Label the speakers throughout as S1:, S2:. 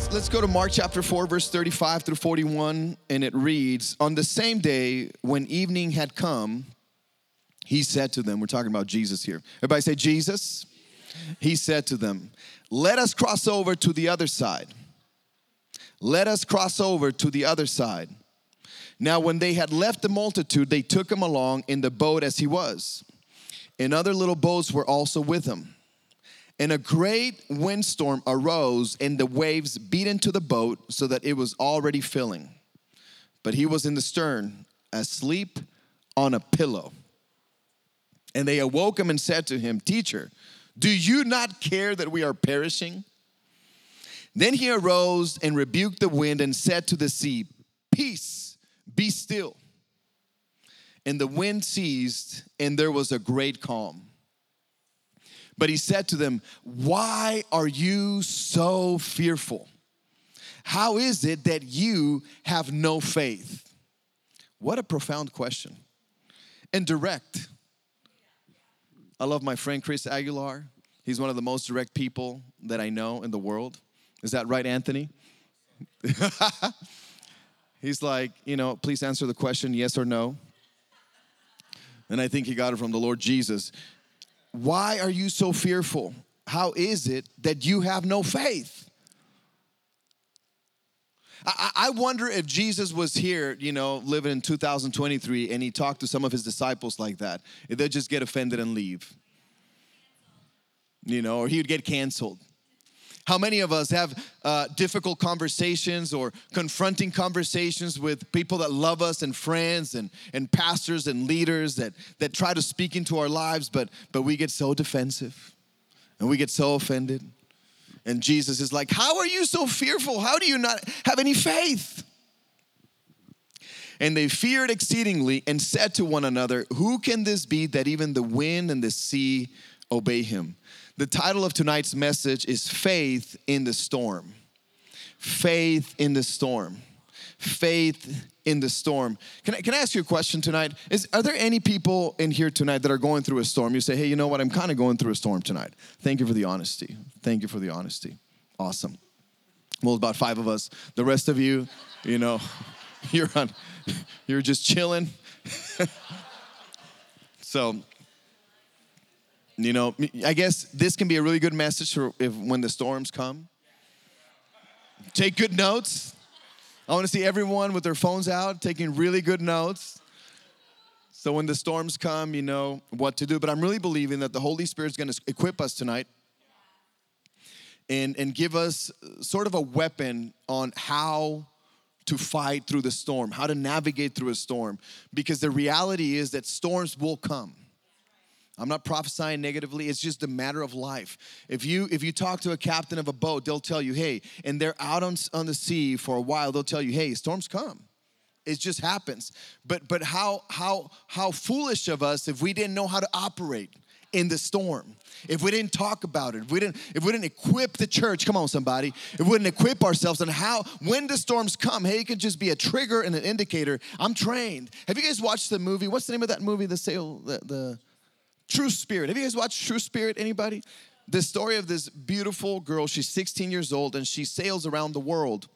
S1: Let's, let's go to Mark chapter 4, verse 35 through 41, and it reads On the same day when evening had come, he said to them, We're talking about Jesus here. Everybody say, Jesus. He said to them, Let us cross over to the other side. Let us cross over to the other side. Now, when they had left the multitude, they took him along in the boat as he was, and other little boats were also with him. And a great windstorm arose, and the waves beat into the boat so that it was already filling. But he was in the stern, asleep on a pillow. And they awoke him and said to him, Teacher, do you not care that we are perishing? Then he arose and rebuked the wind and said to the sea, Peace, be still. And the wind ceased, and there was a great calm. But he said to them, Why are you so fearful? How is it that you have no faith? What a profound question and direct. I love my friend Chris Aguilar. He's one of the most direct people that I know in the world. Is that right, Anthony? He's like, you know, please answer the question yes or no. And I think he got it from the Lord Jesus. Why are you so fearful? How is it that you have no faith? I, I wonder if Jesus was here, you know, living in 2023, and he talked to some of his disciples like that, if they'd just get offended and leave, you know, or he would get canceled. How many of us have uh, difficult conversations or confronting conversations with people that love us and friends and, and pastors and leaders that, that try to speak into our lives, but, but we get so defensive and we get so offended? And Jesus is like, How are you so fearful? How do you not have any faith? And they feared exceedingly and said to one another, Who can this be that even the wind and the sea obey him? The title of tonight's message is Faith in the Storm. Faith in the Storm. Faith in the storm. Can I, can I ask you a question tonight? Is, are there any people in here tonight that are going through a storm? You say, hey, you know what? I'm kind of going through a storm tonight. Thank you for the honesty. Thank you for the honesty. Awesome. Well, about five of us. The rest of you, you know, you're on, you're just chilling. so you know, I guess this can be a really good message for if when the storms come. Take good notes. I want to see everyone with their phones out taking really good notes. So when the storms come, you know what to do. But I'm really believing that the Holy Spirit's going to equip us tonight and, and give us uh, sort of a weapon on how to fight through the storm, how to navigate through a storm. Because the reality is that storms will come. I'm not prophesying negatively. It's just a matter of life. If you if you talk to a captain of a boat, they'll tell you, "Hey," and they're out on, on the sea for a while. They'll tell you, "Hey, storms come." It just happens. But but how how how foolish of us if we didn't know how to operate in the storm. If we didn't talk about it, if we didn't if we didn't equip the church, come on somebody, if we didn't equip ourselves on how when the storms come, hey, it can just be a trigger and an indicator. I'm trained. Have you guys watched the movie? What's the name of that movie? The sail the the True Spirit. Have you guys watched True Spirit? Anybody? The story of this beautiful girl. She's 16 years old and she sails around the world.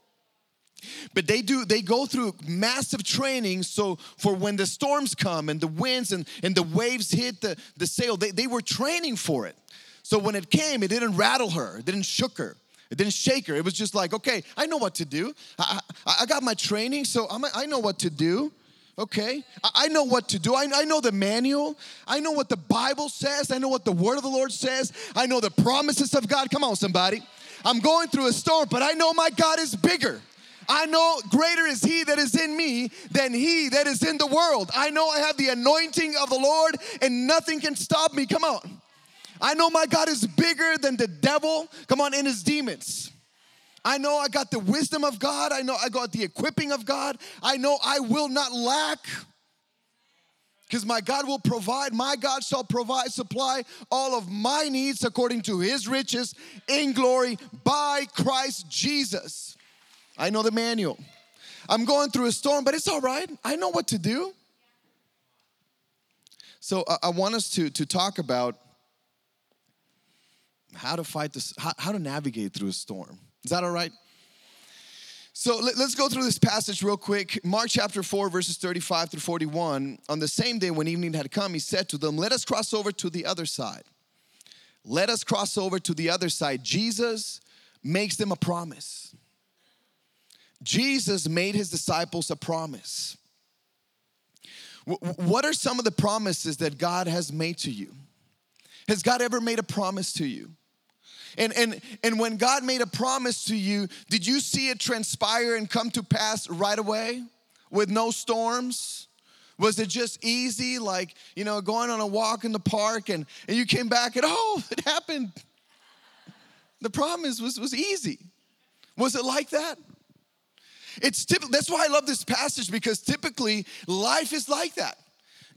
S1: But they do, they go through massive training. So for when the storms come and the winds and, and the waves hit the, the sail, they, they were training for it. So when it came, it didn't rattle her, it didn't shook her. It didn't shake her. It was just like, okay, I know what to do. I, I, I got my training, so I'm, I know what to do. Okay, I know what to do. I know the manual. I know what the Bible says. I know what the word of the Lord says. I know the promises of God. Come on, somebody. I'm going through a storm, but I know my God is bigger. I know greater is He that is in me than He that is in the world. I know I have the anointing of the Lord and nothing can stop me. Come on. I know my God is bigger than the devil. Come on, in his demons. I know I got the wisdom of God. I know I got the equipping of God. I know I will not lack because my God will provide. My God shall provide, supply all of my needs according to his riches in glory by Christ Jesus. I know the manual. I'm going through a storm, but it's all right. I know what to do. So I, want us to, to talk about how to fight this, how, how to navigate through a storm. Is that all right? So let, us go through this passage real quick. Mark chapter 4, verses 35 through 41. On the same day when evening had come, he said to them, Let us cross over to the other side. Let us cross over to the other side. Jesus makes them a promise. Jesus made his disciples a promise. What are some of the promises that God has made to you? Has God ever made a promise to you? And, and, and when God made a promise to you, did you see it transpire and come to pass right away with no storms? Was it just easy, like, you know, going on a walk in the park and, and you came back and, oh, it happened? The promise was, was easy. Was it like that? It's typical, that's why I love this passage because typically life is like that.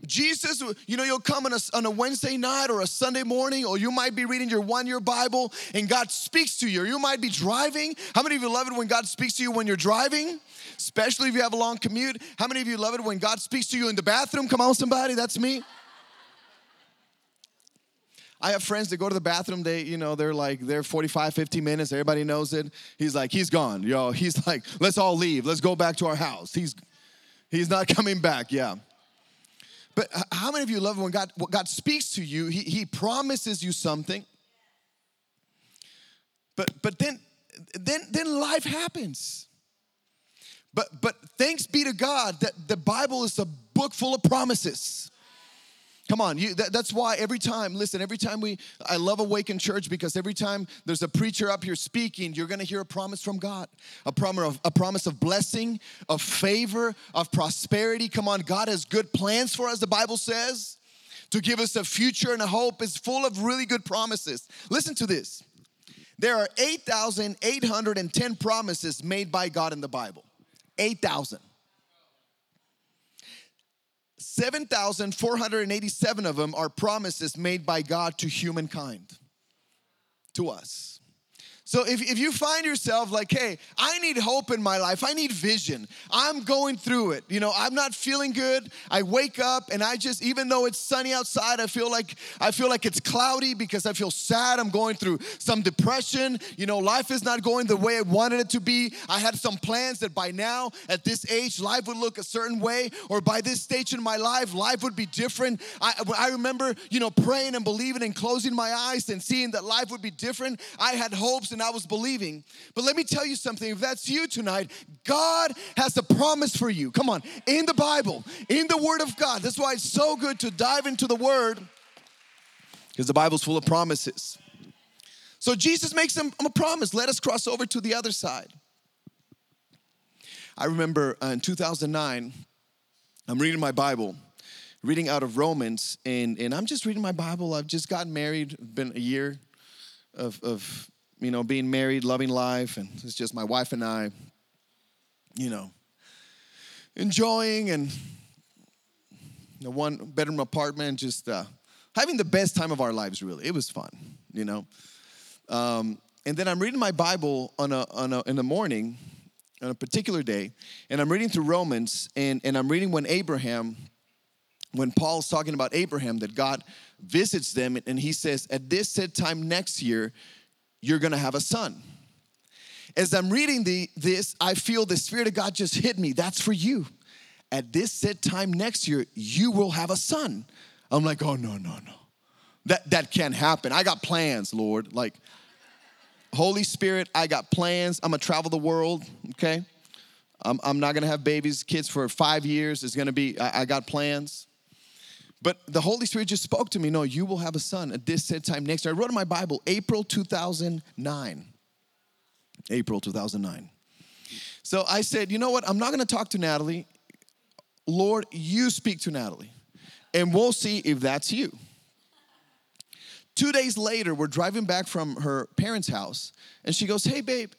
S1: Jesus, you know, you'll come on a, on a Wednesday night or a Sunday morning, or you might be reading your one year Bible and God speaks to you. Or you might be driving. How many of you love it when God speaks to you when you're driving? Especially if you have a long commute. How many of you love it when God speaks to you in the bathroom? Come on, somebody, that's me. I have friends that go to the bathroom, they, you know, they're like, they're 45, 50 minutes, everybody knows it. He's like, he's gone, yo. He's like, let's all leave, let's go back to our house. He's he's not coming back, yeah. But how many of you love when God when God speaks to you, he, he promises you something. But but then then then life happens. But but thanks be to God that the Bible is a book full of promises. Come on, you, that, that's why every time, listen, every time we, I love Awaken Church because every time there's a preacher up here speaking, you're gonna hear a promise from God, a promise of, a promise of blessing, of favor, of prosperity. Come on, God has good plans for us, the Bible says, to give us a future and a hope. It's full of really good promises. Listen to this there are 8,810 promises made by God in the Bible. 8,000. 7,487 of them are promises made by God to humankind, to us. So if, if you find yourself like, hey, I need hope in my life, I need vision, I'm going through it, you know, I'm not feeling good. I wake up and I just, even though it's sunny outside, I feel like I feel like it's cloudy because I feel sad. I'm going through some depression. You know, life is not going the way I wanted it to be. I had some plans that by now, at this age, life would look a certain way, or by this stage in my life, life would be different. I, I remember, you know, praying and believing and closing my eyes and seeing that life would be different. I had hopes and I was believing. But let me tell you something if that's you tonight, God has a promise for you. Come on, in the Bible, in the Word of God. That's why it's so good to dive into the Word because the Bible's full of promises. So Jesus makes them a promise let us cross over to the other side. I remember uh, in 2009, I'm reading my Bible, reading out of Romans, and, and I'm just reading my Bible. I've just gotten married, been a year of, of you know, being married, loving life, and it's just my wife and I, you know, enjoying and a one bedroom apartment, just uh, having the best time of our lives, really. It was fun, you know. Um, and then I'm reading my Bible on a, on a, in the morning, on a particular day, and I'm reading through Romans, and, and I'm reading when Abraham, when Paul's talking about Abraham, that God visits them, and he says, At this set time next year, you're gonna have a son. As I'm reading the, this, I feel the Spirit of God just hit me. That's for you. At this set time next year, you will have a son. I'm like, oh, no, no, no. That, that can't happen. I got plans, Lord. Like, Holy Spirit, I got plans. I'm gonna travel the world, okay? I'm, I'm not gonna have babies, kids for five years. It's gonna be, I, I got plans. But the Holy Spirit just spoke to me. No, you will have a son at this set time next year. I wrote in my Bible, April 2009. April 2009. So I said, you know what? I'm not going to talk to Natalie. Lord, you speak to Natalie, and we'll see if that's you. Two days later, we're driving back from her parents' house, and she goes, Hey, babe,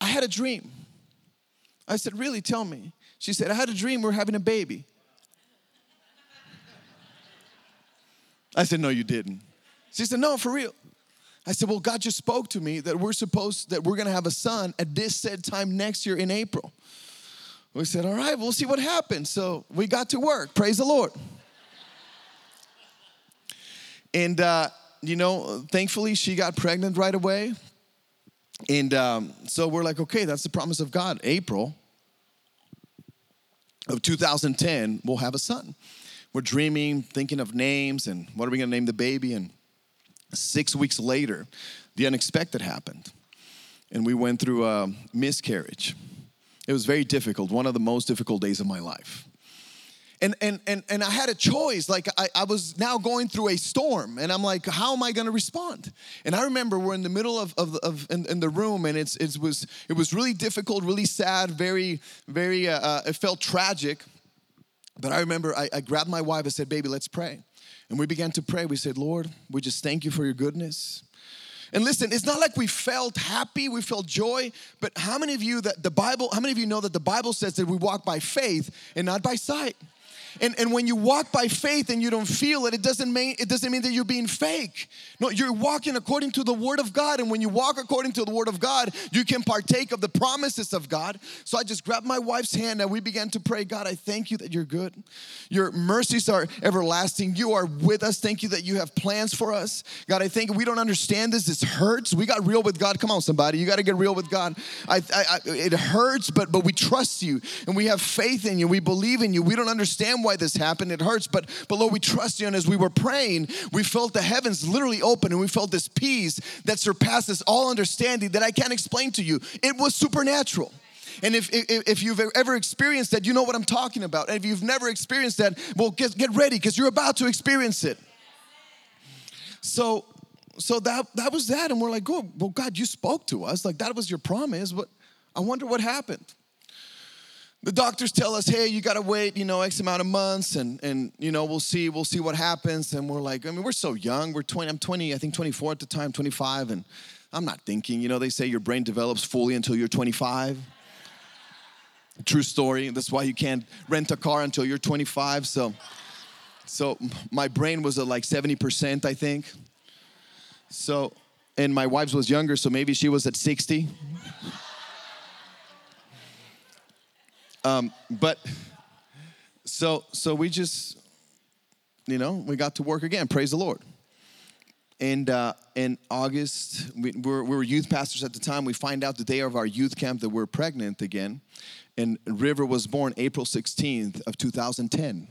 S1: I had a dream. I said, Really? Tell me. She said, I had a dream we're having a baby. I said, No, you didn't. She said, No, for real. I said, Well, God just spoke to me that we're supposed that we're gonna have a son at this said time next year in April. We said, All right, we'll see what happens. So we got to work. Praise the Lord. And uh, you know, thankfully she got pregnant right away. And um, so we're like, okay, that's the promise of God. April of 2010, we'll have a son. We're dreaming, thinking of names, and what are we gonna name the baby? And six weeks later, the unexpected happened. And we went through a miscarriage. It was very difficult, one of the most difficult days of my life and and and, and i had a choice like I, I was now going through a storm and i'm like how am i going to respond and i remember we're in the middle of, of, of in, in, the room and it's it was it was really difficult really sad very very uh, uh, it felt tragic but i remember I, I grabbed my wife and said baby let's pray. And we began to pray. We said lord we just thank you for your goodness. And listen, it's not like we felt happy, we felt joy, but how many of you that the Bible, how many of you know that the Bible says that we walk by faith and not by sight? And, and when you walk by faith and you don't feel it, it doesn't mean it doesn't mean that you're being fake. No, you're walking according to the word of God. And when you walk according to the word of God, you can partake of the promises of God. So I just grabbed my wife's hand and we began to pray, God, I thank you that you're good. Your mercies are everlasting. You are with us. Thank you that you have plans for us. God, I think we don't understand this. This hurts. We got real with God. Come on, somebody. You got to get real with God. I, I, I, it hurts, but but we trust you and we have faith in you. We believe in you. We don't understand why this happened. It hurts, but, but Lord, we trust you. And as we were praying, we felt the heavens literally open and we felt this peace that surpasses all understanding that I can't explain to you. It was supernatural. And if, if, if, you've ever experienced that, you know what I'm talking about. And if you've never experienced that, well, get, get ready because you're about to experience it. So, so that, that was that. And we're like, oh, well, God, you spoke to us. Like, that was your promise, but I wonder what happened the doctors tell us, hey, you gotta wait, you know, X amount of months and and you know, we'll see, we'll see what happens. And we're like, I mean, we're so young. We're 20, I'm 20, I think 24 at the time, 25, and I'm not thinking, you know, they say your brain develops fully until you're 25. True story. That's why you can't rent a car until you're 25. So so my brain was at like 70%, I think. So and my wife's was younger, so maybe she was at 60. Um, but so so we just you know we got to work again. Praise the Lord. And uh, in August, we, we, were, we were youth pastors at the time. We find out the day of our youth camp that we're pregnant again. And River was born April 16th of 2010.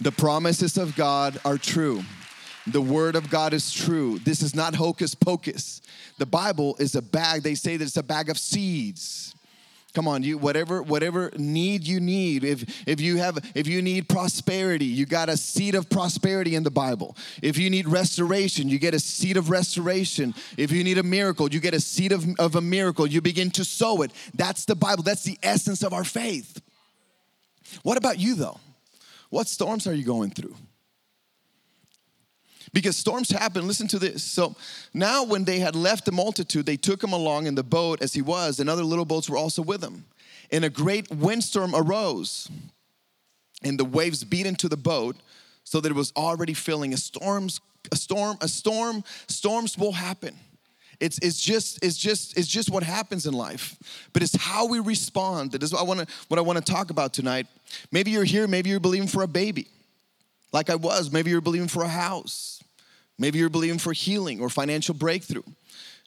S1: The promises of God are true. The word of God is true. This is not hocus pocus. The Bible is a bag. They say that it's a bag of seeds. Come on, you whatever whatever need you need. If if you have if you need prosperity, you got a seed of prosperity in the Bible. If you need restoration, you get a seed of restoration. If you need a miracle, you get a seed of, of a miracle. You begin to sow it. That's the Bible. That's the essence of our faith. What about you though? What storms are you going through? Because storms happen. Listen to this. So now, when they had left the multitude, they took him along in the boat as he was, and other little boats were also with him. And a great windstorm arose, and the waves beat into the boat so that it was already filling. A storm's a storm, a storm, storms will happen. It's, it's just it's just it's just what happens in life but it's how we respond that is what i want to what i want to talk about tonight maybe you're here maybe you're believing for a baby like i was maybe you're believing for a house Maybe you're believing for healing or financial breakthrough.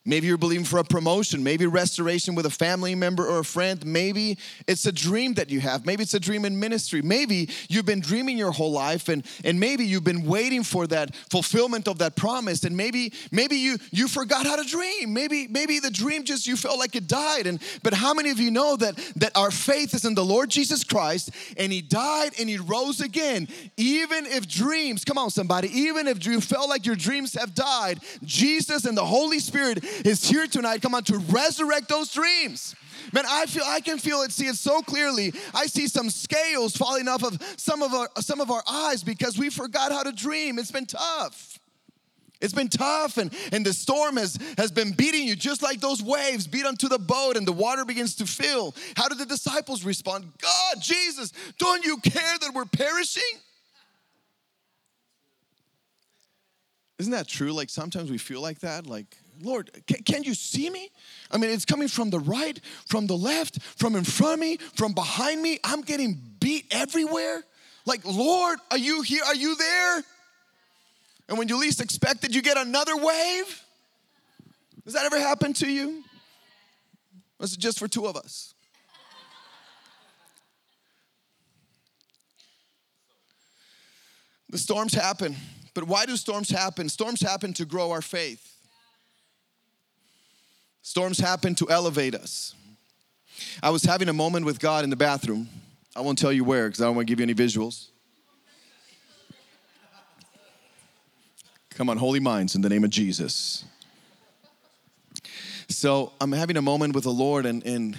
S1: Maybe you're believing for a promotion, maybe restoration with a family member or a friend. Maybe it's a dream that you have. Maybe it's a dream in ministry. Maybe you've been dreaming your whole life and, and maybe you've been waiting for that fulfillment of that promise. And maybe maybe you you forgot how to dream. Maybe maybe the dream just you felt like it died. And but how many of you know that that our faith is in the Lord Jesus Christ and he died and he rose again. Even if dreams, come on somebody, even if you felt like your dreams have died, Jesus and the Holy Spirit is here tonight, come on, to resurrect those dreams. Man, I feel I can feel it, see it so clearly. I see some scales falling off of some of our some of our eyes because we forgot how to dream. It's been tough. It's been tough, and, and the storm has, has been beating you just like those waves beat onto the boat and the water begins to fill. How did the disciples respond? God, Jesus, don't you care that we're perishing? Isn't that true? Like sometimes we feel like that. Like, Lord, can, can, you see me? I mean, it's coming from the right, from the left, from in front of me, from behind me. I'm getting beat everywhere. Like, Lord, are you here? Are you there? And when you least expect it, you get another wave. Does that ever happen to you? This is just for two of us. The storms happen. But why do storms happen? Storms happen to grow our faith. Storms happen to elevate us. I was having a moment with God in the bathroom. I won't tell you where because I don't want to give you any visuals. Come on, holy minds in the name of Jesus. So I'm having a moment with the Lord and and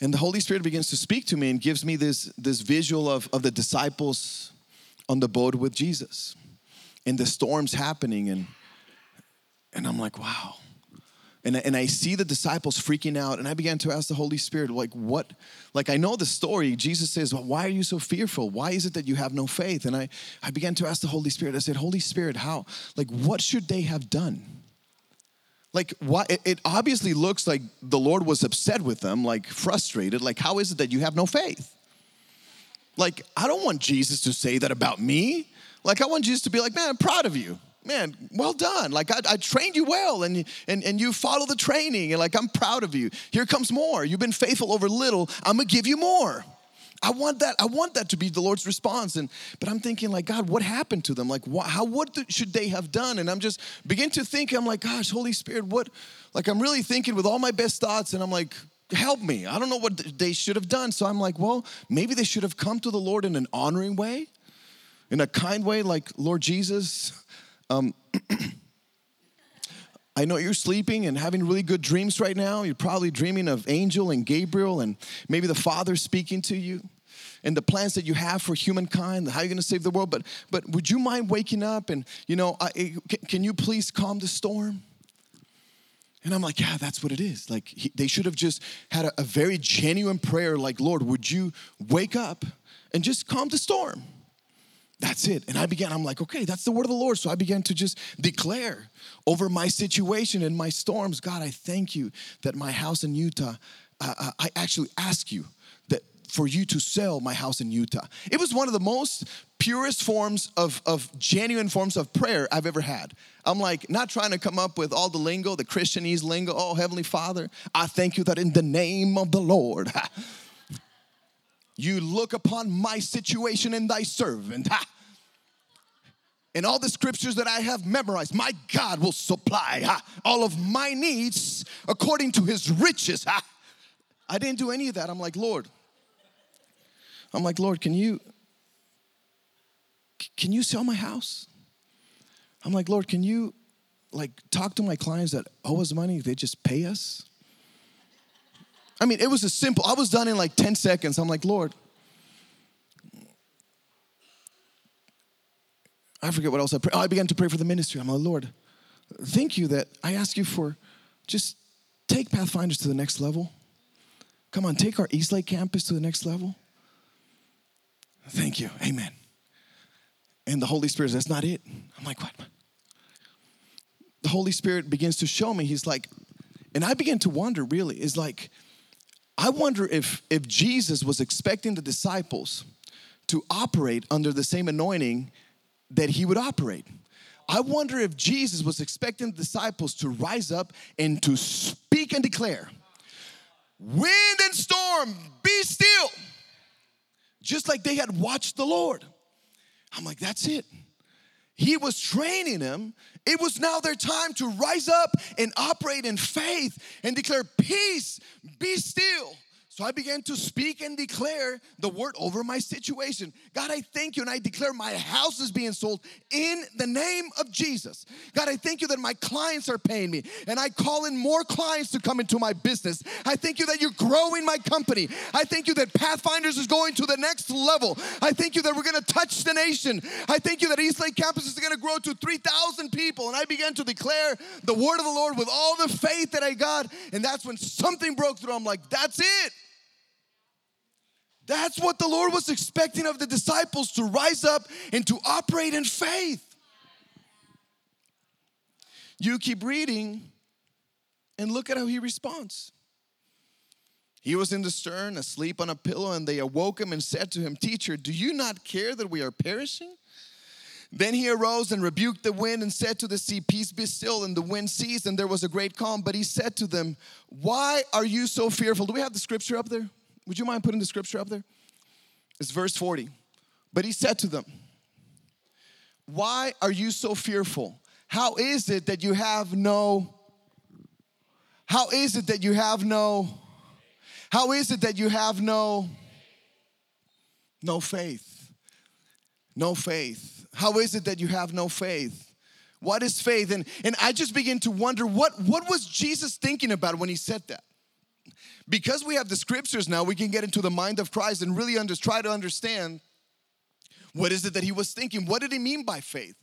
S1: and the Holy Spirit begins to speak to me and gives me this, this visual of, of the disciples on the boat with Jesus and the storms happening and and I'm like, wow. And, and I see the disciples freaking out, and I began to ask the Holy Spirit, like, what? Like, I know the story. Jesus says, well, Why are you so fearful? Why is it that you have no faith? And I, I began to ask the Holy Spirit, I said, Holy Spirit, how? Like, what should they have done? Like, why? It, it obviously looks like the Lord was upset with them, like, frustrated. Like, how is it that you have no faith? Like, I don't want Jesus to say that about me. Like, I want Jesus to be like, man, I'm proud of you. Man, well done. Like, I, I trained you well and, and, and you follow the training. And, like, I'm proud of you. Here comes more. You've been faithful over little. I'm to give you more. I want that. I want that to be the Lord's response. And but I'm thinking like, God, what happened to them? Like, what, how what should they have done? And I'm just begin to think. I'm like, gosh, Holy Spirit, what? Like, I'm really thinking with all my best thoughts, and I'm like, help me. I don't know what they should have done. So I'm like, well, maybe they should have come to the Lord in an honoring way in a kind way, like, Lord Jesus, um, I know you're sleeping and having really good dreams right now. You're probably dreaming of Angel and Gabriel, and maybe the Father speaking to you and the plans that you have for humankind, how you're going to save the world. But, but would you mind waking up and, you know, I, can you please calm the storm? And I'm like, yeah, that's what it is. Like, he, they should have just had a, a very genuine prayer, like, Lord, would you wake up and just calm the storm? That's it. And I began, I'm like, okay, that's the word of the Lord. So I began to just declare over my situation and my storms God, I thank you that my house in Utah, uh, uh, I actually ask you that for you to sell my house in Utah. It was one of the most purest forms of, of genuine forms of prayer I've ever had. I'm like, not trying to come up with all the lingo, the Christianese lingo. Oh, Heavenly Father, I thank you that in the name of the Lord, you look upon my situation and thy servant. Ha! in all the scriptures that I have memorized, my God will supply ha, all of my needs according to his riches. Ha. I didn't do any of that. I'm like, Lord, I'm like, Lord, can you can you sell my house? I'm like, Lord, can you like talk to my clients that owe us money? They just pay us. I mean, it was a simple, I was done in like 10 seconds. I'm like, Lord, I forget what else I prayed. Oh, I began to pray for the ministry. I'm like, Lord, thank you that I ask you for just take Pathfinders to the next level. Come on, take our Eastlake campus to the next level. Thank you. Amen. And the Holy Spirit, that's not it. I'm like, what? The Holy Spirit begins to show me, He's like, and I began to wonder really, is like, I wonder if if Jesus was expecting the disciples to operate under the same anointing that he would operate. I wonder if Jesus was expecting the disciples to rise up and to speak and declare, Wind and storm, be still. Just like they had watched the Lord. I'm like, that's it. He was training them. It was now their time to rise up and operate in faith and declare, Peace, be still So I began to speak and declare the word over my situation. God, I thank you, and I declare my house is being sold in the name of Jesus. God, I thank you that my clients are paying me, and I call in more clients to come into my business. I thank you that you're growing my company. I thank you that Pathfinders is going to the next level. I thank you that we're gonna touch the nation. I thank you that Eastlake campus is gonna grow to 3,000 people. And I began to declare the word of the Lord with all the faith that I got, and that's when something broke through. I'm like, that's it. That's what the Lord was expecting of the disciples to rise up and to operate in faith. You keep reading and look at how he responds. He was in the stern, asleep on a pillow, and they awoke him and said to him, Teacher, do you not care that we are perishing? Then he arose and rebuked the wind and said to the sea, Peace be still. And the wind ceased, and there was a great calm. But he said to them, Why are you so fearful? Do we have the scripture up there? Would you mind putting the scripture up there? It's verse 40. But he said to them, Why are you so fearful? How is it that you have no? How is it that you have no? How is it that you have no? No faith. No faith. How is it that you have no faith? What is faith? And, and I just begin to wonder what, what was Jesus thinking about when he said that? Because we have the scriptures now, we can get into the mind of Christ and really under, try to understand what is it that he was thinking. What did he mean by faith?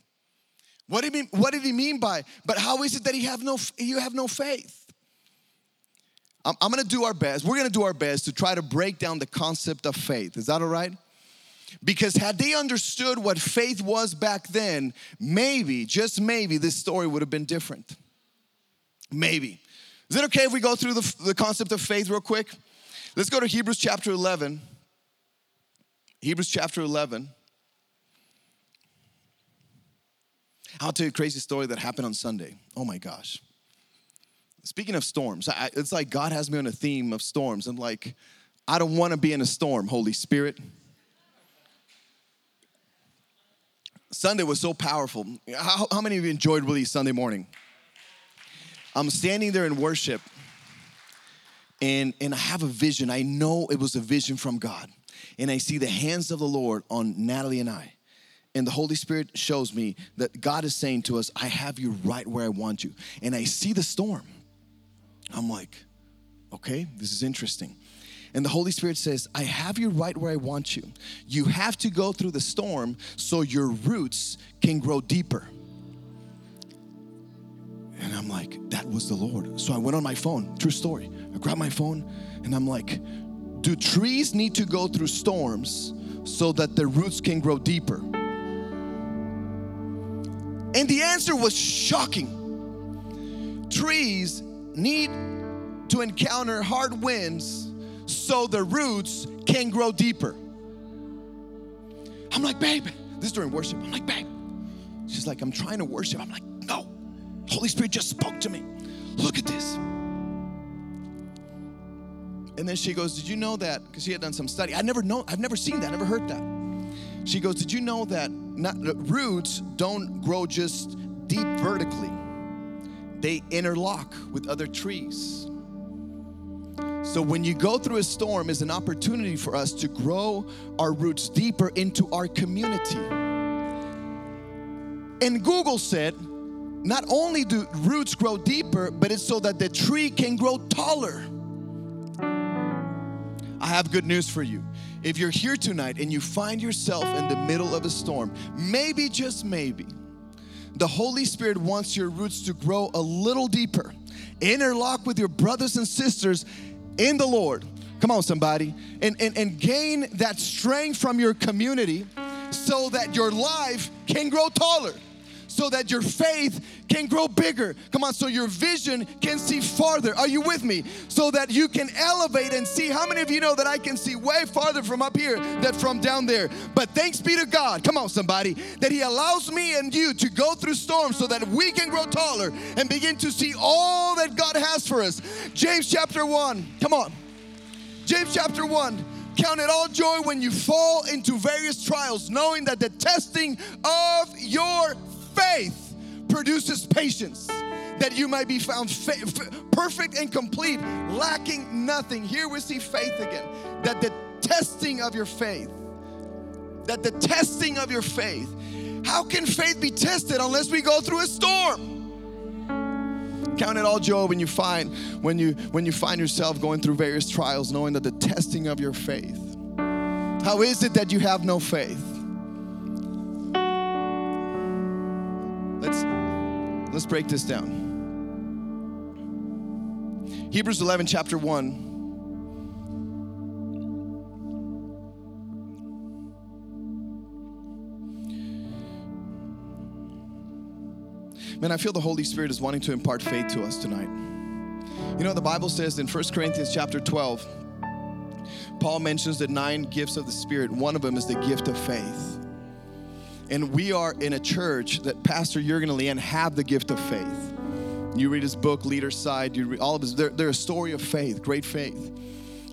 S1: What did he mean, what did he mean by, but how is it that he have no, you have no faith? I'm, I'm gonna do our best. We're gonna do our best to try to break down the concept of faith. Is that all right? Because had they understood what faith was back then, maybe, just maybe, this story would have been different. Maybe. Is it okay if we go through the, the concept of faith real quick? Let's go to Hebrews chapter 11. Hebrews chapter 11. I'll tell you a crazy story that happened on Sunday. Oh my gosh. Speaking of storms, I, it's like God has me on a theme of storms. I'm like, I don't want to be in a storm, Holy Spirit. Sunday was so powerful. How, how many of you enjoyed really Sunday morning? I'm standing there in worship and, and I have a vision. I know it was a vision from God. And I see the hands of the Lord on Natalie and I. And the Holy Spirit shows me that God is saying to us, I have you right where I want you. And I see the storm. I'm like, okay, this is interesting. And the Holy Spirit says, I have you right where I want you. You have to go through the storm so your roots can grow deeper. And I'm like, that was the Lord. So I went on my phone, true story. I grabbed my phone and I'm like, do trees need to go through storms so that their roots can grow deeper? And the answer was shocking. Trees need to encounter hard winds so the roots can grow deeper. I'm like, babe, this is during worship. I'm like, babe. She's like, I'm trying to worship. I'm like. Holy Spirit just spoke to me. Look at this. And then she goes, Did you know that? Because she had done some study. I never know, I've never seen that, never heard that. She goes, Did you know that not, uh, roots don't grow just deep vertically? They interlock with other trees. So when you go through a storm is an opportunity for us to grow our roots deeper into our community. And Google said not only do roots grow deeper, but it's so that the tree can grow taller. I have good news for you. If you're here tonight and you find yourself in the middle of a storm, maybe, just maybe, the Holy Spirit wants your roots to grow a little deeper, interlock with your brothers and sisters in the Lord. Come on, somebody, and, and, and gain that strength from your community so that your life can grow taller so that your faith can grow bigger. Come on, so your vision can see farther. Are you with me? So that you can elevate and see. How many of you know that I can see way farther from up here than from down there? But thanks be to God, come on, somebody, that He allows me and you to go through storms so that we can grow taller and begin to see all that God has for us. James chapter 1, come on. James chapter 1. Count it all joy when you fall into various trials, knowing that the testing of your faith produces patience. that you might be found fa- perfect and complete, lacking nothing. Here we see faith again. That the testing of your faith, that the testing of your faith, how can faith be tested unless we go through a storm? Count it all joy when you find when you when you find yourself going through various trials, knowing that the testing of your faith. How is it that you have no faith? Let's break this down. Hebrews 11, chapter 1. Man, I feel the Holy Spirit is wanting to impart faith to us tonight. You know, the Bible says in 1 Corinthians chapter 12, Paul mentions the nine gifts of the Spirit. One of them is the gift of faith. And we are in a church that Pastor Jurgen and Leanne have the gift of faith. You read his book, Leader's Side, you read all of his, they're, they're a story of faith, great faith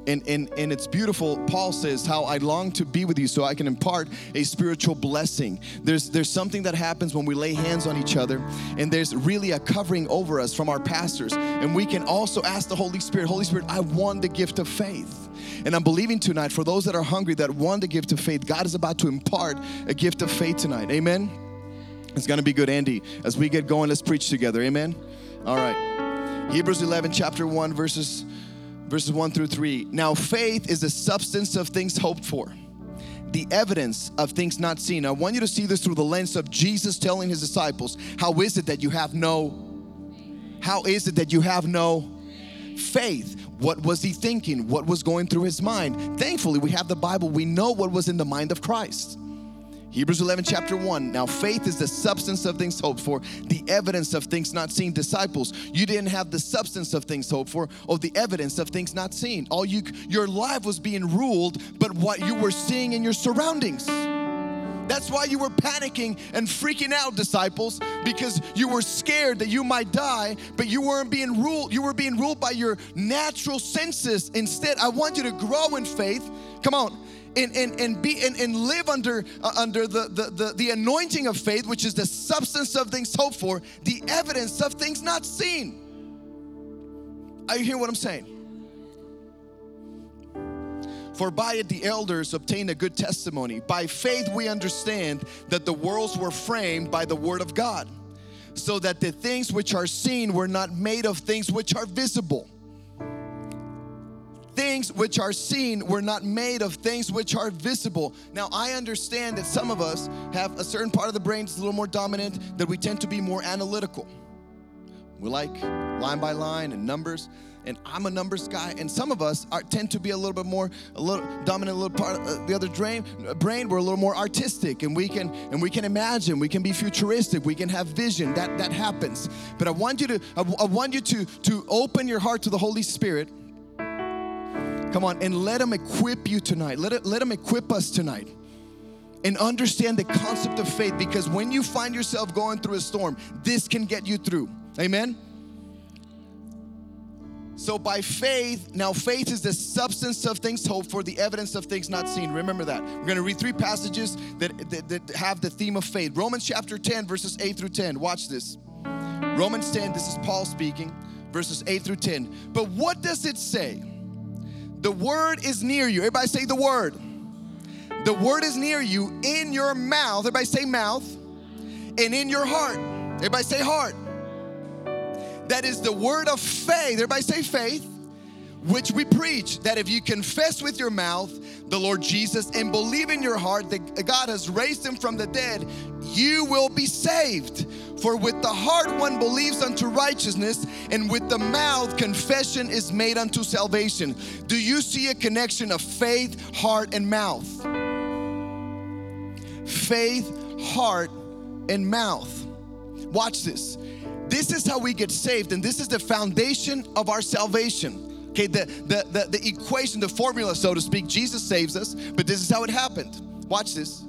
S1: and, and, and it's beautiful. Paul says, How I long to be with you so I can impart a spiritual blessing. There's, there's something that happens when we lay hands on each other, and there's really a covering over us from our pastors. And we can also ask the Holy Spirit, Holy Spirit, I want the gift of faith. And I'm believing tonight for those that are hungry that want the gift of faith, God is about to impart a gift of faith tonight. Amen. It's gonna be good, Andy. As we get going, let's preach together. Amen. All right. Hebrews 11, chapter 1, verses verses 1 through 3. Now, faith is the substance of things hoped for, the evidence of things not seen. I want you to see this through the lens of Jesus telling his disciples, How is it that you have no? How is it that you have no faith? What was he thinking? What was going through his mind? Thankfully, we have the Bible. We know what was in the mind of Christ. Hebrews 11, chapter 1. Now, faith is the substance of things hoped for, the evidence of things not seen. Disciples, you didn't have the substance of things hoped for or the evidence of things not seen. All you, your life was being ruled, but what you were seeing in your surroundings. That's why you were panicking and freaking out, disciples, because you were scared that you might die, but you weren't being ruled. You were being ruled by your natural senses. Instead, I want you to grow in faith. Come on and, and, and be and, and live under uh, under the, the, the, the anointing of faith, which is the substance of things hoped for, the evidence of things not seen. Are you hearing what I'm saying? For by it the elders obtained a good testimony. By faith we understand that the worlds were framed by the word of God, so that the things which are seen were not made of things which are visible things which are seen were not made of things which are visible. Now, I understand that some of us have a certain part of the brain that's a little more dominant, that we tend to be more analytical. We like line by line and numbers and I'm a numbers guy, and some of us are, tend to be a little bit more, a little dominant, a little part of the other brain. Brain, we're a little more artistic, and we can and we can imagine, we can be futuristic, we can have vision. That that happens. But I want you to, I, I want you to to open your heart to the Holy Spirit Come on, and let Him equip you tonight. Let, it, let Him equip us tonight. And understand the concept of faith because when you find yourself going through a storm, this can get you through. Amen? So, by faith, now faith is the substance of things hoped for, the evidence of things not seen. Remember that. We're going to read three passages that, that, that, have the theme of faith. Romans chapter 10, verses 8 through 10. Watch this. Romans 10, this is Paul speaking, verses 8 through 10. But what does it say? The word is near you. Everybody say the word. The word is near you in your mouth. Everybody say mouth. And in your heart. Everybody say heart. That is the word of faith. Everybody say faith which we preach that if you confess with your mouth the Lord Jesus and believe in your heart that God has raised him from the dead, you will be saved. For with the heart one believes unto righteousness, and with the mouth confession is made unto salvation. Do you see a connection of faith, heart, and mouth? Faith, heart, and mouth. Watch this. This is how we get saved, and this is the foundation of our salvation. Okay, the, the, the, the equation, the formula, so to speak, Jesus saves us, but this is how it happened. Watch this.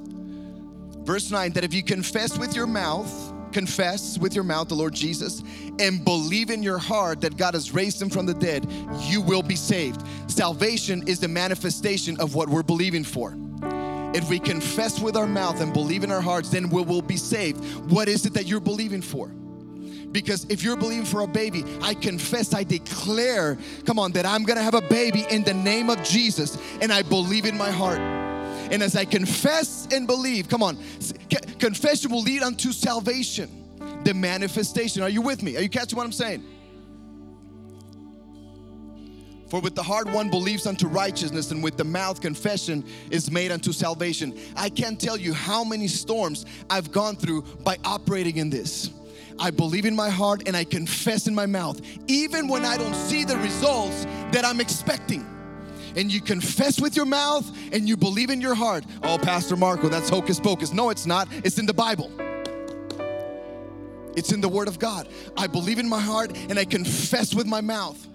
S1: Verse 9 that if you confess with your mouth, confess with your mouth the Lord Jesus and believe in your heart that God has raised him from the dead, you will be saved. Salvation is the manifestation of what we're believing for. If we confess with our mouth and believe in our hearts, then we will be saved. What is it that you're believing for? Because if you're believing for a baby, I confess, I declare, come on, that I'm gonna have a baby in the name of Jesus, and I believe in my heart. And as I confess and believe, come on, confession will lead unto salvation, the manifestation. Are you with me? Are you catching what I'm saying? For with the heart one believes unto righteousness, and with the mouth confession is made unto salvation. I can't tell you how many storms I've gone through by operating in this. I believe in my heart and I confess in my mouth, even when I don't see the results that I'm expecting. And you confess with your mouth and you believe in your heart. Oh, Pastor Marco, that's hocus pocus. No, it's not. It's in the Bible. It's in the Word of God. I believe in my heart and I confess with my mouth.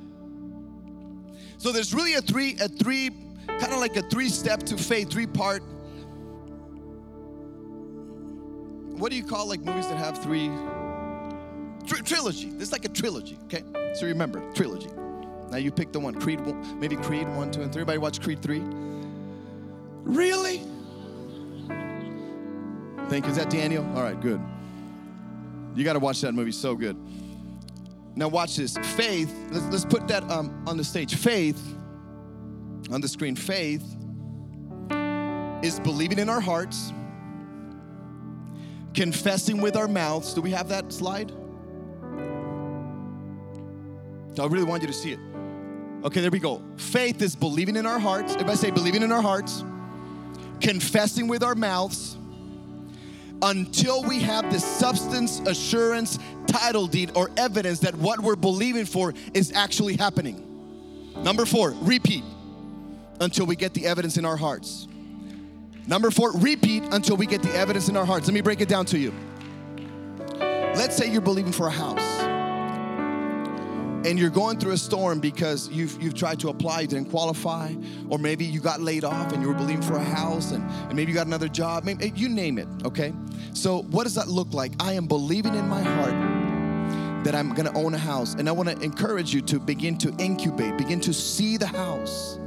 S1: So there's really a three, a three, kind of like a three step to faith, three part. What do you call like movies that have three? Tri- trilogy. It's like a trilogy, okay? So remember, trilogy. Now you pick the one. Creed, maybe Creed one, two, and three. Everybody watch Creed three? Really? Thank you. Is that Daniel? All right, good. You got to watch that movie. So good. Now, watch this. Faith, let's, let's put that um, on the stage. Faith, on the screen, faith is believing in our hearts, confessing with our mouths. Do we have that slide? I really want you to see it. Okay, there we go. Faith is believing in our hearts. Everybody say, believing in our hearts, confessing with our mouths, until we have the substance, assurance, title deed, or evidence that what we're believing for is actually happening. Number four, repeat until we get the evidence in our hearts. Number four, repeat until we get the evidence in our hearts. Let me break it down to you. Let's say you're believing for a house and you're going through a storm because you've, you've tried to apply, you didn't qualify, or maybe you got laid off and you were believing for a house and, and maybe you got another job, maybe, you name it, okay? So, what does that look like? I am believing in my heart that I'm gonna own a house, and I wanna encourage you to begin to incubate, begin to see the house.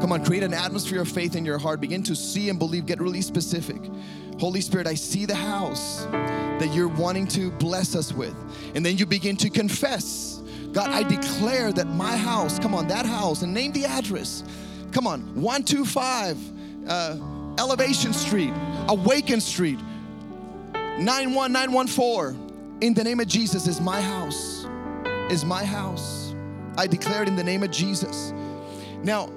S1: Come on, create an atmosphere of faith in your heart, begin to see and believe, get really specific. Holy Spirit, I see the house that you're wanting to bless us with. And then you begin to confess God, I declare that my house, come on, that house, and name the address. Come on, 125 uh, Elevation Street, Awaken Street, 91914. In the name of Jesus is my house, is my house. I declare it in the name of Jesus. Now,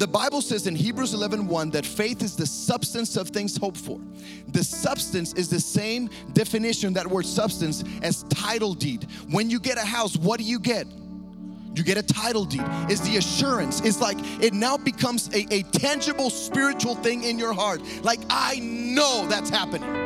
S1: the Bible says in Hebrews 11 1 that faith is the substance of things hoped for. The substance is the same definition, that word substance, as title deed. When you get a house, what do you get? You get a title deed. It's the assurance. It's like it now becomes a, a tangible spiritual thing in your heart. Like, I know that's happening.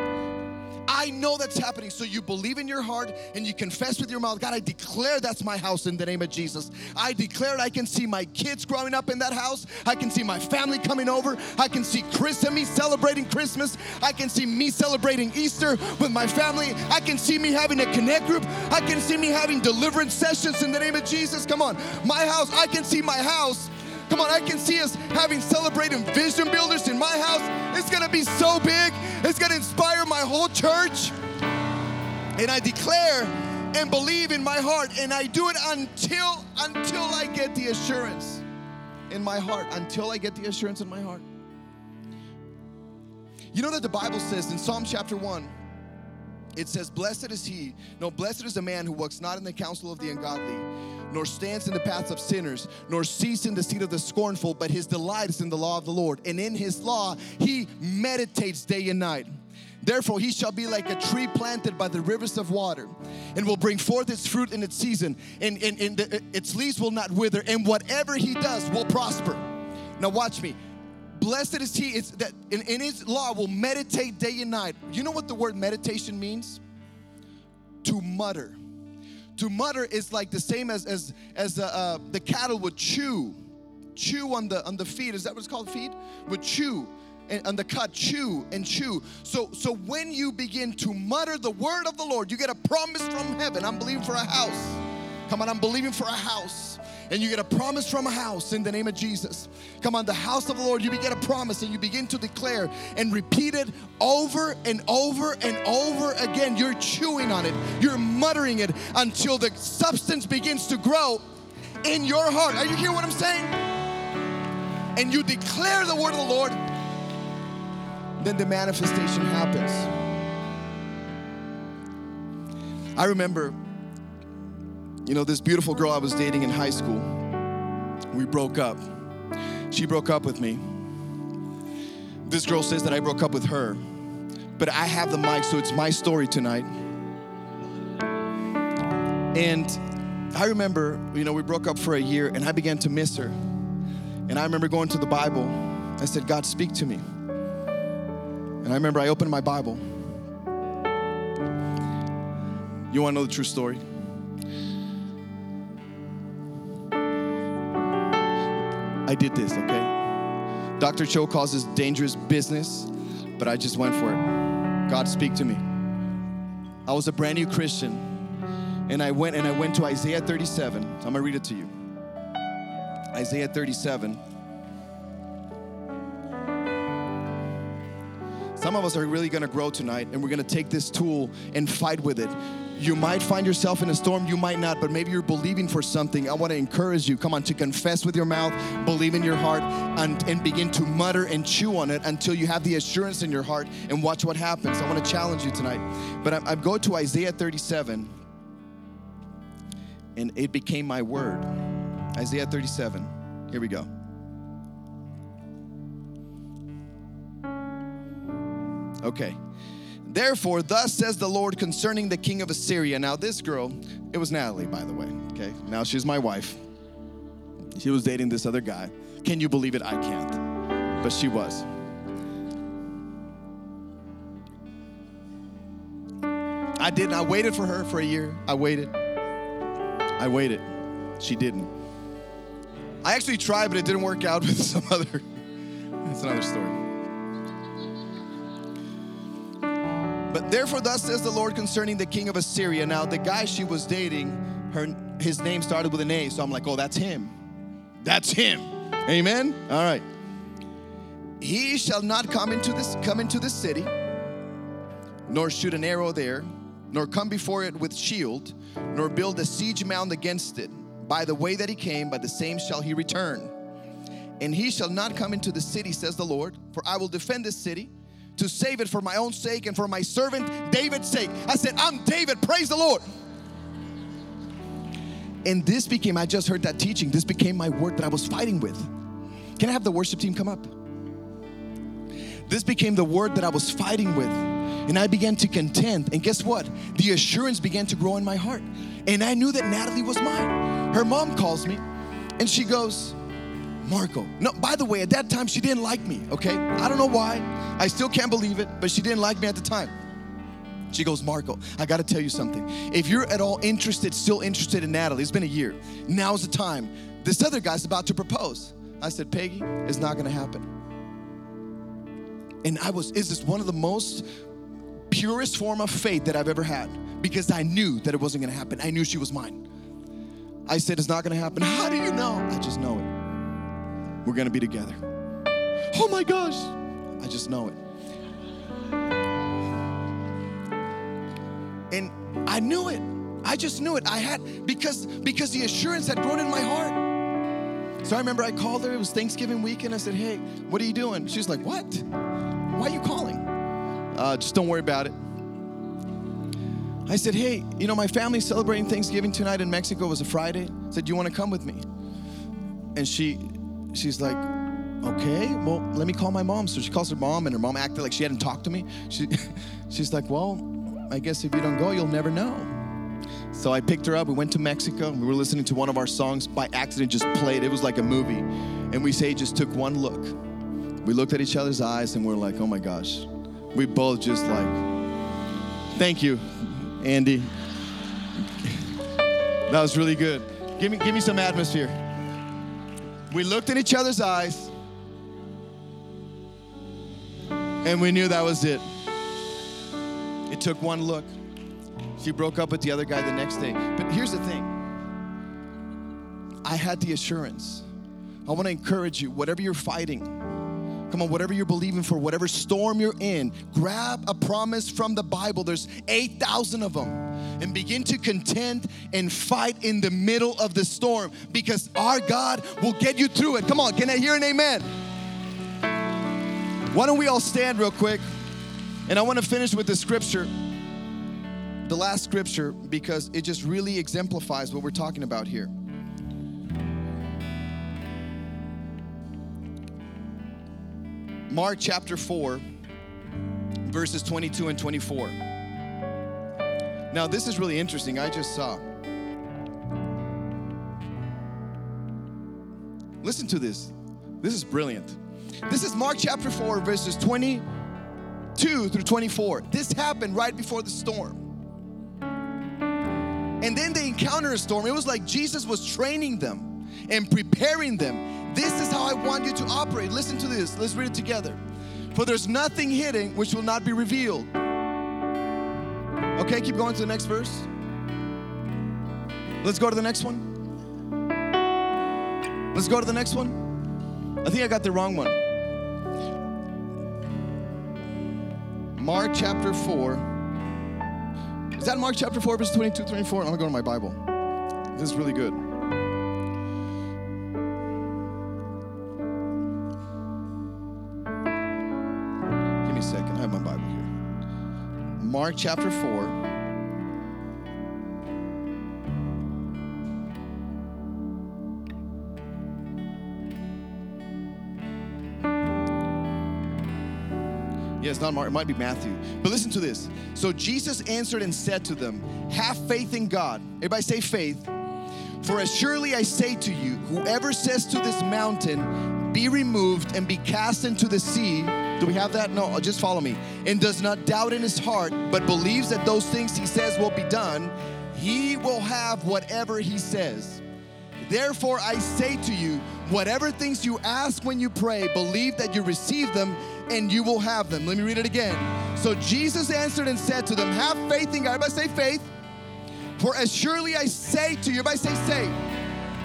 S1: I know that's happening. So you believe in your heart and you confess with your mouth, God, I declare that's my house in the name of Jesus. I declare I can see my kids growing up in that house. I can see my family coming over. I can see Chris and me celebrating Christmas. I can see me celebrating Easter with my family. I can see me having a connect group. I can see me having deliverance sessions in the name of Jesus. Come on. My house, I can see my house Come on, I can see us having celebrating vision builders in my house. It's gonna be so big, it's gonna inspire my whole church. And I declare and believe in my heart, and I do it until until I get the assurance in my heart. Until I get the assurance in my heart. You know that the Bible says in Psalm chapter 1, it says, Blessed is he, no, blessed is the man who walks not in the counsel of the ungodly, nor stands in the paths of sinners, nor sees in the seat of the scornful, but his delight is in the law of the Lord. And in his law he meditates day and night. Therefore, he shall be like a tree planted by the rivers of water and will bring forth its fruit in its season, and, and, and the, its leaves will not wither, and whatever he does will prosper. Now, watch me. Blessed is he is that in, in his law will meditate day and night. You know what the word meditation means? To mutter. To mutter is like the same as as as uh, uh, the cattle would chew, chew on the on the feed. Is that what it's called? Feed would chew and on the cut, chew and chew. So so when you begin to mutter the word of the Lord, you get a promise from heaven. I'm believing for a house. Come on, I'm believing for a house and you get a promise from a house in the name of Jesus. Come on, the house of the Lord, you get a promise and you begin to declare and repeat it over and over and over again. You're chewing on it, you're muttering it until the substance begins to grow in your heart. Are you hearing what I'm saying? And you declare the word of the Lord, then the manifestation happens. I remember, you know, this beautiful girl I was dating in high school. We broke up. She broke up with me. This girl says that I broke up with her, but I have the mic, so it's my story tonight. And I remember, you know, we broke up for a year and I began to miss her. And I remember going to the Bible. I said, God, speak to me. And I remember I opened my Bible. You want to know the true story? I did this, okay? Dr. Cho calls this dangerous business, but I just went for it. God, speak to me. I was a brand new Christian, and I went and I went to Isaiah 37. I'm gonna read it to you. Isaiah 37. Some of us are really gonna grow tonight, and we're gonna take this tool and fight with it. You might find yourself in a storm, you might not, but maybe you're believing for something. I want to encourage you, come on, to confess with your mouth, believe in your heart, and, and begin to mutter and chew on it until you have the assurance in your heart and watch what happens. I want to challenge you tonight. But I, I go to Isaiah 37, and it became my word. Isaiah 37. Here we go. Okay. Therefore, thus says the Lord concerning the king of Assyria. Now, this girl, it was Natalie, by the way. Okay. Now she's my wife. She was dating this other guy. Can you believe it? I can't. But she was. I didn't. I waited for her for a year. I waited. I waited. She didn't. I actually tried, but it didn't work out with some other. That's another story. But therefore, thus says the Lord concerning the king of Assyria. Now, the guy she was dating, her his name started with an A, so I'm like, oh, that's him. That's him. Amen. All right. He shall not come into this come into the city, nor shoot an arrow there, nor come before it with shield, nor build a siege mound against it. By the way that he came, by the same shall he return. And he shall not come into the city, says the Lord, for I will defend this city to save it for my own sake and for my servant David's sake. I said, I'm David, praise the Lord. And this became, I just heard that teaching, this became my word that I was fighting with. Can I have the worship team come up? This became the word that I was fighting with. And I began to contend. And guess what? The assurance began to grow in my heart. And I knew that Natalie was mine. Her mom calls me and she goes, Marco. No, by the way, at that time she didn't like me, okay? I don't know why. I still can't believe it, but she didn't like me at the time. She goes, Marco, I gotta tell you something. If you're at all interested, still interested in Natalie, it's been a year. Now's the time. This other guy's about to propose. I said, Peggy, it's not gonna happen. And I was, is this one of the most purest form of faith that I've ever had because I knew that it wasn't gonna happen. I knew she was mine. I said, it's not gonna happen. How do you know? I just know it. We're gonna be together. Oh my gosh, I just know it. And I knew it. I just knew it. I had because because the assurance had grown in my heart. So I remember I called her. It was Thanksgiving week, and I said, "Hey, what are you doing?" She's like, "What? Why are you calling?" Uh, just don't worry about it. I said, "Hey, you know my family's celebrating Thanksgiving tonight in Mexico. It was a Friday." I said, "Do you want to come with me?" And she, she's like, "Okay, well, let me call my mom." So she calls her mom, and her mom acted like she hadn't talked to me. She, she's like, "Well, I guess if you don't go, you'll never know." So I picked her up. We went to Mexico. We were listening to one of our songs by accident, just played. It was like a movie. And we say, just took one look. We looked at each other's eyes and we're like, oh my gosh. We both just like, thank you, Andy. That was really good. Give me, give me some atmosphere. We looked in each other's eyes and we knew that was it. It took one look. She broke up with the other guy the next day. But here's the thing I had the assurance. I want to encourage you, whatever you're fighting, come on, whatever you're believing for, whatever storm you're in, grab a promise from the Bible. There's 8,000 of them. And begin to contend and fight in the middle of the storm because our God will get you through it. Come on, can I hear an amen? Why don't we all stand real quick? And I want to finish with the scripture, the last scripture, because it just really exemplifies what we're talking about here. Mark chapter 4, verses 22 and 24. Now, this is really interesting. I just saw. Listen to this. This is brilliant. This is Mark chapter 4, verses 22 through 24. This happened right before the storm. And then they encounter a storm. It was like Jesus was training them and preparing them. This is how I want you to operate. Listen to this. Let's read it together. For there's nothing hidden which will not be revealed. Okay, keep going to the next verse. Let's go to the next one. Let's go to the next one. I think I got the wrong one. Mark chapter 4. Is that Mark chapter 4, verse 22, 24? I'm gonna go to my Bible. This is really good. Give me a second. I have my. Mark chapter 4. Yeah, it's not Mark, it might be Matthew. But listen to this. So Jesus answered and said to them, Have faith in God. Everybody say faith. For as surely I say to you, whoever says to this mountain, Be removed and be cast into the sea. Do we have that? No, uh, just follow me. And does not doubt in his heart, but believes that those things he says will be done, he will have whatever he says. Therefore, I say to you, whatever things you ask when you pray, believe that you receive them and you will have them. Let me read it again. So Jesus answered and said to them, Have faith in God. Everybody say faith. For as surely I say to you, everybody say, say.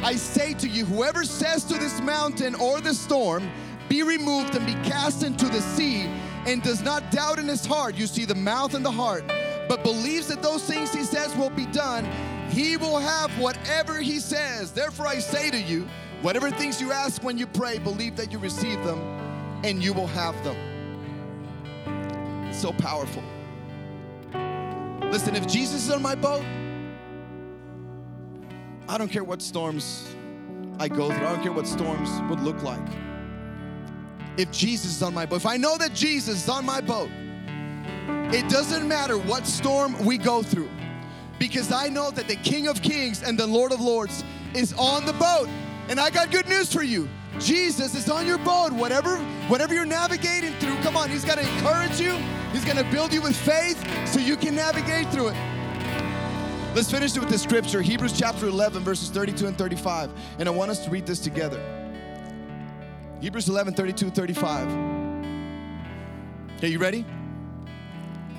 S1: I say to you, whoever says to this mountain or the storm, be removed and be cast into the sea, and does not doubt in his heart, you see the mouth and the heart, but believes that those things he says will be done, he will have whatever he says. Therefore, I say to you, whatever things you ask when you pray, believe that you receive them, and you will have them. It's so powerful. Listen, if Jesus is on my boat, I don't care what storms I go through, I don't care what storms would look like. If Jesus is on my boat, if I know that Jesus is on my boat, it doesn't matter what storm we go through because I know that the King of Kings and the Lord of Lords is on the boat. And I got good news for you. Jesus is on your boat. Whatever, whatever you're navigating through, come on, He's gonna encourage you. He's gonna build you with faith so you can navigate through it. Let's finish it with the scripture, Hebrews chapter 11, verses 32 and 35. And I want us to read this together. Hebrews 11, 32, 35. Okay, you ready?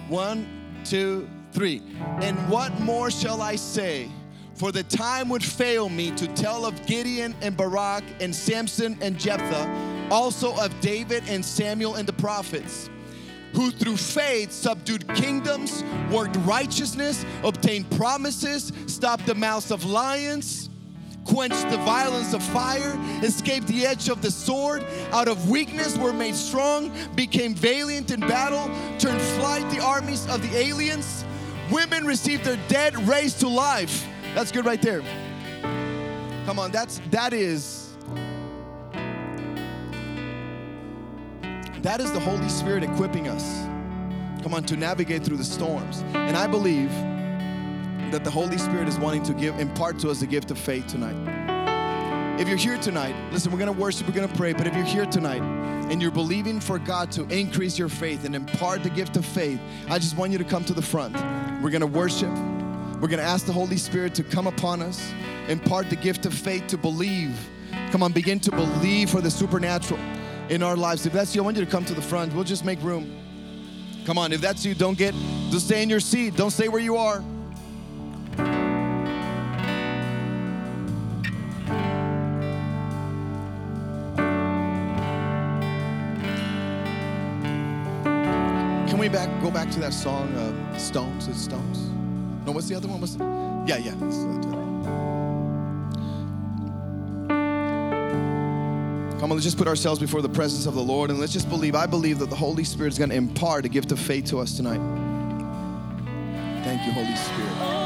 S1: One, two, three. And what more shall I say? For the time would fail me to tell of Gideon and Barak and Samson and Jephthah, also of David and Samuel and the prophets, who through faith subdued kingdoms, worked righteousness, obtained promises, stopped the mouths of lions quenched the violence of fire, escaped the edge of the sword, out of weakness were made strong, became valiant in battle, turned flight the armies of the aliens. Women received their dead raised to life. That's good right there. Come on, that's that is that is the Holy Spirit equipping us. Come on, to navigate through the storms. And I believe that the Holy Spirit is wanting to give, impart to us the gift of faith tonight. If you're here tonight, listen, we're gonna worship, we're gonna pray, but if you're here tonight and you're believing for God to increase your faith and impart the gift of faith, I just want you to come to the front. We're gonna worship, we're gonna ask the Holy Spirit to come upon us, impart the gift of faith to believe. Come on, begin to believe for the supernatural in our lives. If that's you, I want you to come to the front. We'll just make room. Come on, if that's you, don't get, just stay in your seat. Don't stay where you are. We back go back to that song, uh, Stones? It's Stones. No, what's the other one? What's the, yeah, yeah. the- Come on, let's just put ourselves before the presence of the Lord and let's just believe. I believe that the Holy Spirit is going to impart a gift of faith to us tonight. Thank you, Holy Spirit.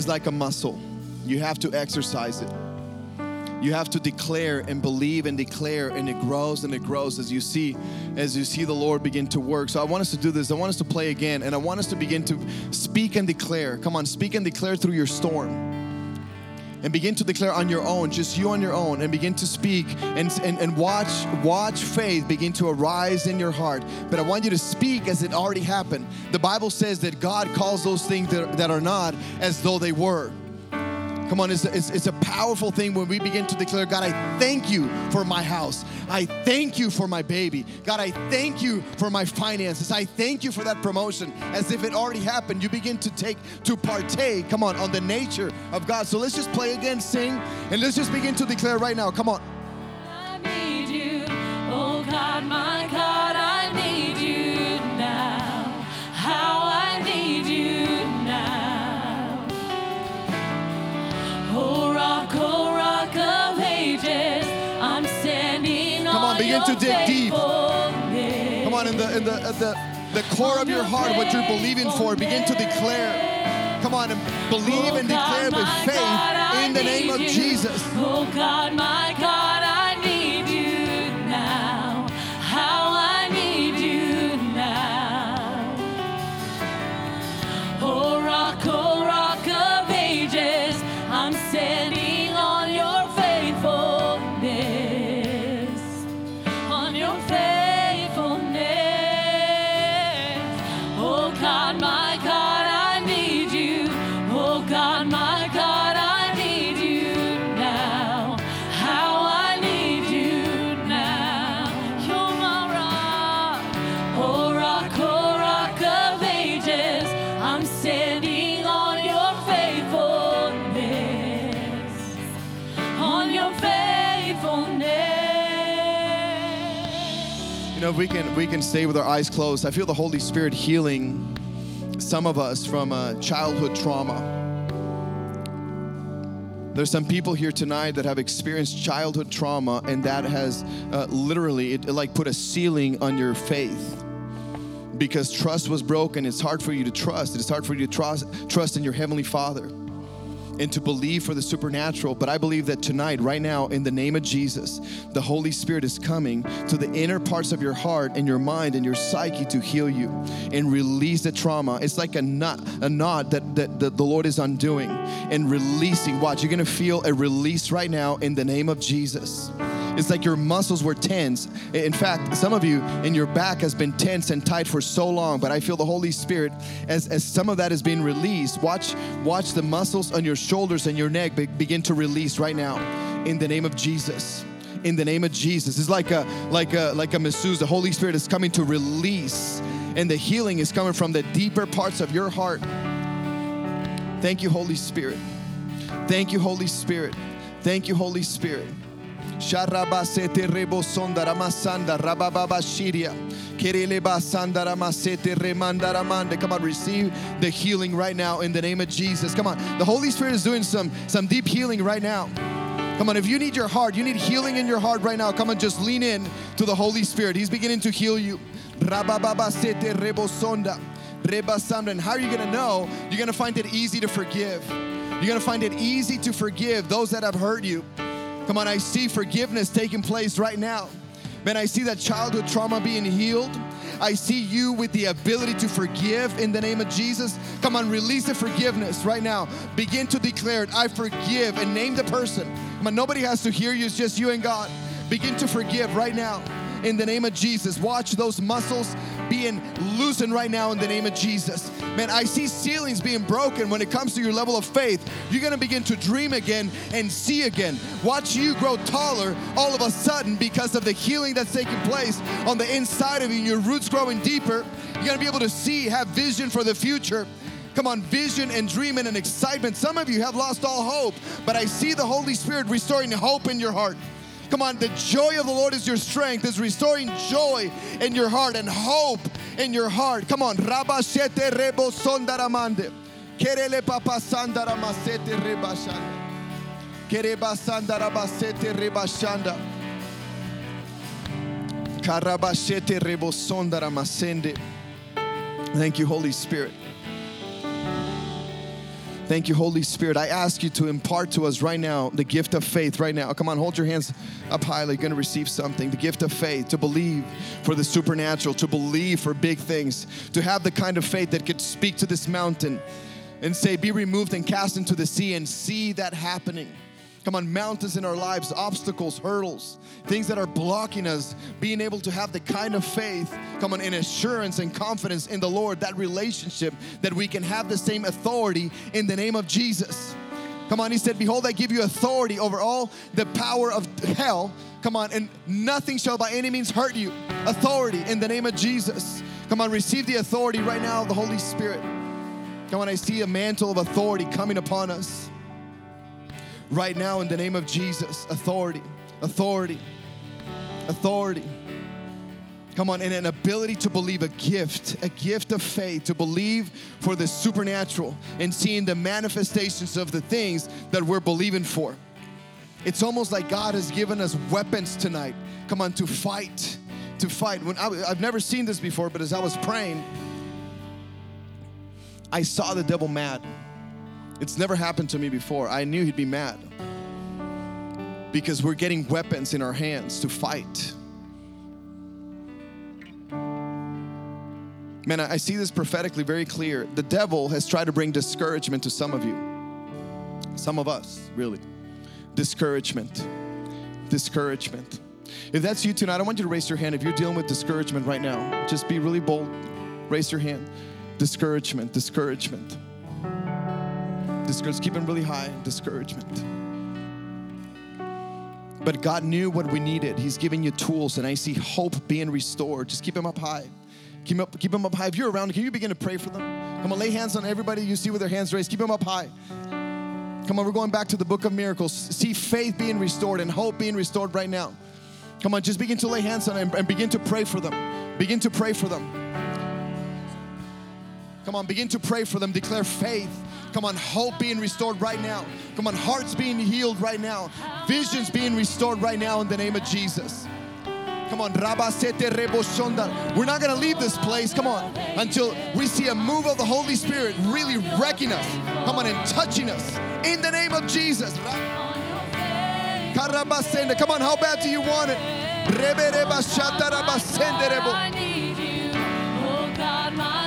S1: Is like a muscle. You have to exercise it. You have to declare and believe and declare and it grows and it grows as you see as you see the Lord begin to work. So I want us to do this. I want us to play again and I want us to begin to speak and declare. Come on, speak and declare through your storm. And begin to declare on your own, just you on your own, and begin to speak and, and, and watch watch faith begin to arise in your heart. But I want you to speak as it already happened. The Bible says that God calls those things that, that are not as though they were. Come on, it's, it's, it's a powerful thing when we begin to declare, God, I thank you for my house. I thank you for my baby. God, I thank you for my finances. I thank you for that promotion. As if it already happened, you begin to take, to partake, come on, on the nature of God. So let's just play again, sing, and let's just begin to declare right now. Come on.
S2: I need you. Oh God, my God,
S1: begin to dig deep. Come on, in the in the at the the core of your heart, what you're believing for, begin to declare. Come on and believe and declare with faith in the name of Jesus.
S2: Oh God, my God,
S1: we can we can stay with our eyes closed. I feel the Holy Spirit healing some of us from uh, childhood trauma. There's some people here tonight that have experienced childhood trauma, and that has uh, literally it, it like put a ceiling on your faith because trust was broken. It's hard for you to trust. It's hard for you to trust trust in your heavenly Father and to believe for the supernatural. But I believe that tonight, right now, in the name of Jesus, the Holy Spirit is coming to the inner parts of your heart and your mind and your psyche to heal you and release the trauma. It's like a knot, a knot that, that, that the Lord is undoing and releasing. Watch, you're gonna feel a release right now in the name of Jesus. It's like your muscles were tense. In fact, some of you in your back has been tense and tight for so long, but I feel the Holy Spirit as, as some of that is being released. Watch, watch the muscles on your shoulders and your neck be- begin to release right now in the name of Jesus. In the name of Jesus. It's like a like a like a masseuse. The Holy Spirit is coming to release, and the healing is coming from the deeper parts of your heart. Thank you, Holy Spirit. Thank you, Holy Spirit. Thank you, Holy Spirit. Sharabasete rebosonda ramasanda rabababa shiria. Kerele basanda ramasete remanda ramande. Come on, receive the healing right now in the name of Jesus. Come on, the Holy Spirit is doing some some deep healing right now. Come on, if you need your heart, you need healing in your heart right now. Come on, just lean in to the Holy Spirit. He's beginning to heal you. Rabababasete rebosonda. Rebasanda. And how are you gonna know? You're gonna find it easy to forgive. You're gonna find it easy to forgive those that have hurt you. Come on, I see forgiveness taking place right now. Man, I see that childhood trauma being healed. I see you with the ability to forgive in the name of Jesus. Come on, release the forgiveness right now. Begin to declare it. I forgive and name the person. Come on, nobody has to hear you, it's just you and God. Begin to forgive right now in the name of Jesus. Watch those muscles being loosened right now in the name of Jesus. Man, I see ceilings being broken when it comes to your level of faith. You're gonna begin to dream again and see again. Watch you grow taller all of a sudden because of the healing that's taking place on the inside of you, your roots growing deeper. You're gonna be able to see, have vision for the future. Come on, vision and dreaming and excitement. Some of you have lost all hope, but I see the Holy Spirit restoring hope in your heart. Come on, the joy of the Lord is your strength, is restoring joy in your heart and hope in your heart. Come on, Rabashete Rebo Sondaramande. Kerele Papa Sandaramasete Rebashanda. Kereba Sandarabasete Rebashanda. Karabashete Rebo Sondaramasende. Thank you, Holy Spirit. Thank you, Holy Spirit. I ask you to impart to us right now the gift of faith right now. Come on, hold your hands up high. You're going to receive something. The gift of faith to believe for the supernatural, to believe for big things, to have the kind of faith that could speak to this mountain and say, Be removed and cast into the sea and see that happening. Come on, mountains in our lives, obstacles, hurdles, things that are blocking us, being able to have the kind of faith, come on, in assurance and confidence in the Lord, that relationship that we can have the same authority in the name of Jesus. Come on, he said, Behold, I give you authority over all the power of hell. Come on, and nothing shall by any means hurt you. Authority in the name of Jesus. Come on, receive the authority right now of the Holy Spirit. Come on, I see a mantle of authority coming upon us right now in the name of Jesus. Authority, authority, authority. Come on, and an ability to believe a gift, a gift of faith, to believe for the supernatural and seeing the manifestations of the things that we're believing for. It's almost like God has given us weapons tonight. Come on, to fight, to fight. When I, I've never seen this before, but as I was praying, I saw the devil mad. It's never happened to me before. I knew he'd be mad because we're getting weapons in our hands to fight. Man, I see this prophetically very clear. The devil has tried to bring discouragement to some of you, some of us, really. Discouragement. Discouragement. If that's you tonight, I want you to raise your hand. If you're dealing with discouragement right now, just be really bold. Raise your hand. Discouragement, discouragement. Discouragement. Keep them really high. Discouragement. But God knew what we needed. He's giving you tools, and I see hope being restored. Just keep them up high. Keep them up, keep up high. If you're around, can you begin to pray for them? Come on, lay hands on everybody you see with their hands raised. Keep them up high. Come on, we're going back to the book of miracles. See faith being restored and hope being restored right now. Come on, just begin to lay hands on them and begin to pray for them. Begin to pray for them. Come on, begin to pray for them. Declare faith. Come on, hope being restored right now. Come on, hearts being healed right now. Visions being restored right now in the name of Jesus. Come on. We're not going to leave this place, come on, until we see a move of the Holy Spirit really wrecking us. Come on, and touching us in the name of Jesus. Come on, how bad do you want it? Rebe rebo.
S2: I need you. Oh God, my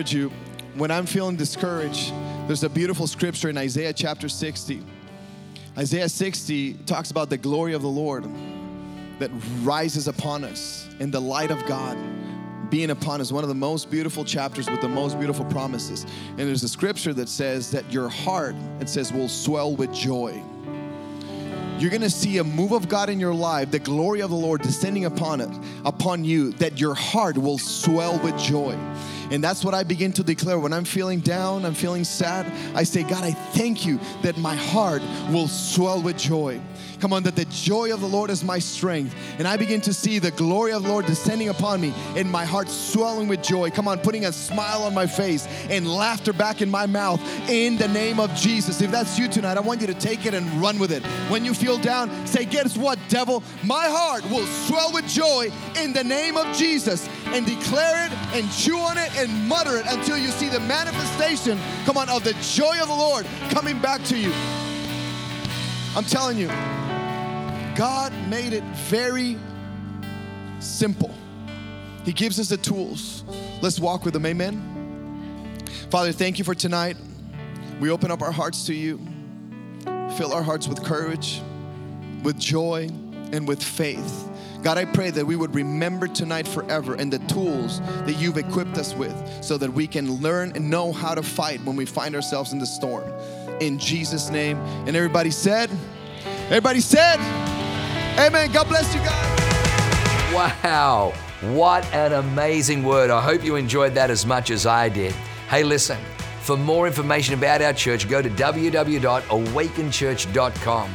S1: encourage you. When I'm feeling discouraged, there's a beautiful scripture in Isaiah chapter 60. Isaiah 60 talks about the glory of the Lord that rises upon us and the light of God being upon us. One of the most beautiful chapters with the most beautiful promises. And there's a scripture that says that your heart, it says, will swell with joy. You're gonna see a move of God in your life, the glory of the Lord descending upon it, upon you, that your heart will swell with joy. And that's what I begin to declare when I'm feeling down, I'm feeling sad. I say, God, I thank you that my heart will swell with joy. Come on, that the joy of the Lord is my strength. And I begin to see the glory of the Lord descending upon me and my heart swelling with joy. Come on, putting a smile on my face and laughter back in my mouth in the name of Jesus. If that's you tonight, I want you to take it and run with it. When you feel down, say, Guess what, devil? My heart will swell with joy in the name of Jesus and declare it and chew on it and mutter it until you see the manifestation, come on, of the joy of the Lord coming back to you. I'm telling you, God made it very simple. He gives us the tools. Let's walk with Him. Amen. Father, thank you for tonight. We open up our hearts to you. Fill our hearts with courage, with joy, and with faith. God, I pray that we would remember tonight forever and the tools that you've equipped us with so that we can learn and know how to fight when we find ourselves in the storm. In Jesus' name. And everybody said, everybody said, Amen. God bless you guys.
S3: Wow, what an amazing word. I hope you enjoyed that as much as I did. Hey, listen, for more information about our church, go to www.awakenchurch.com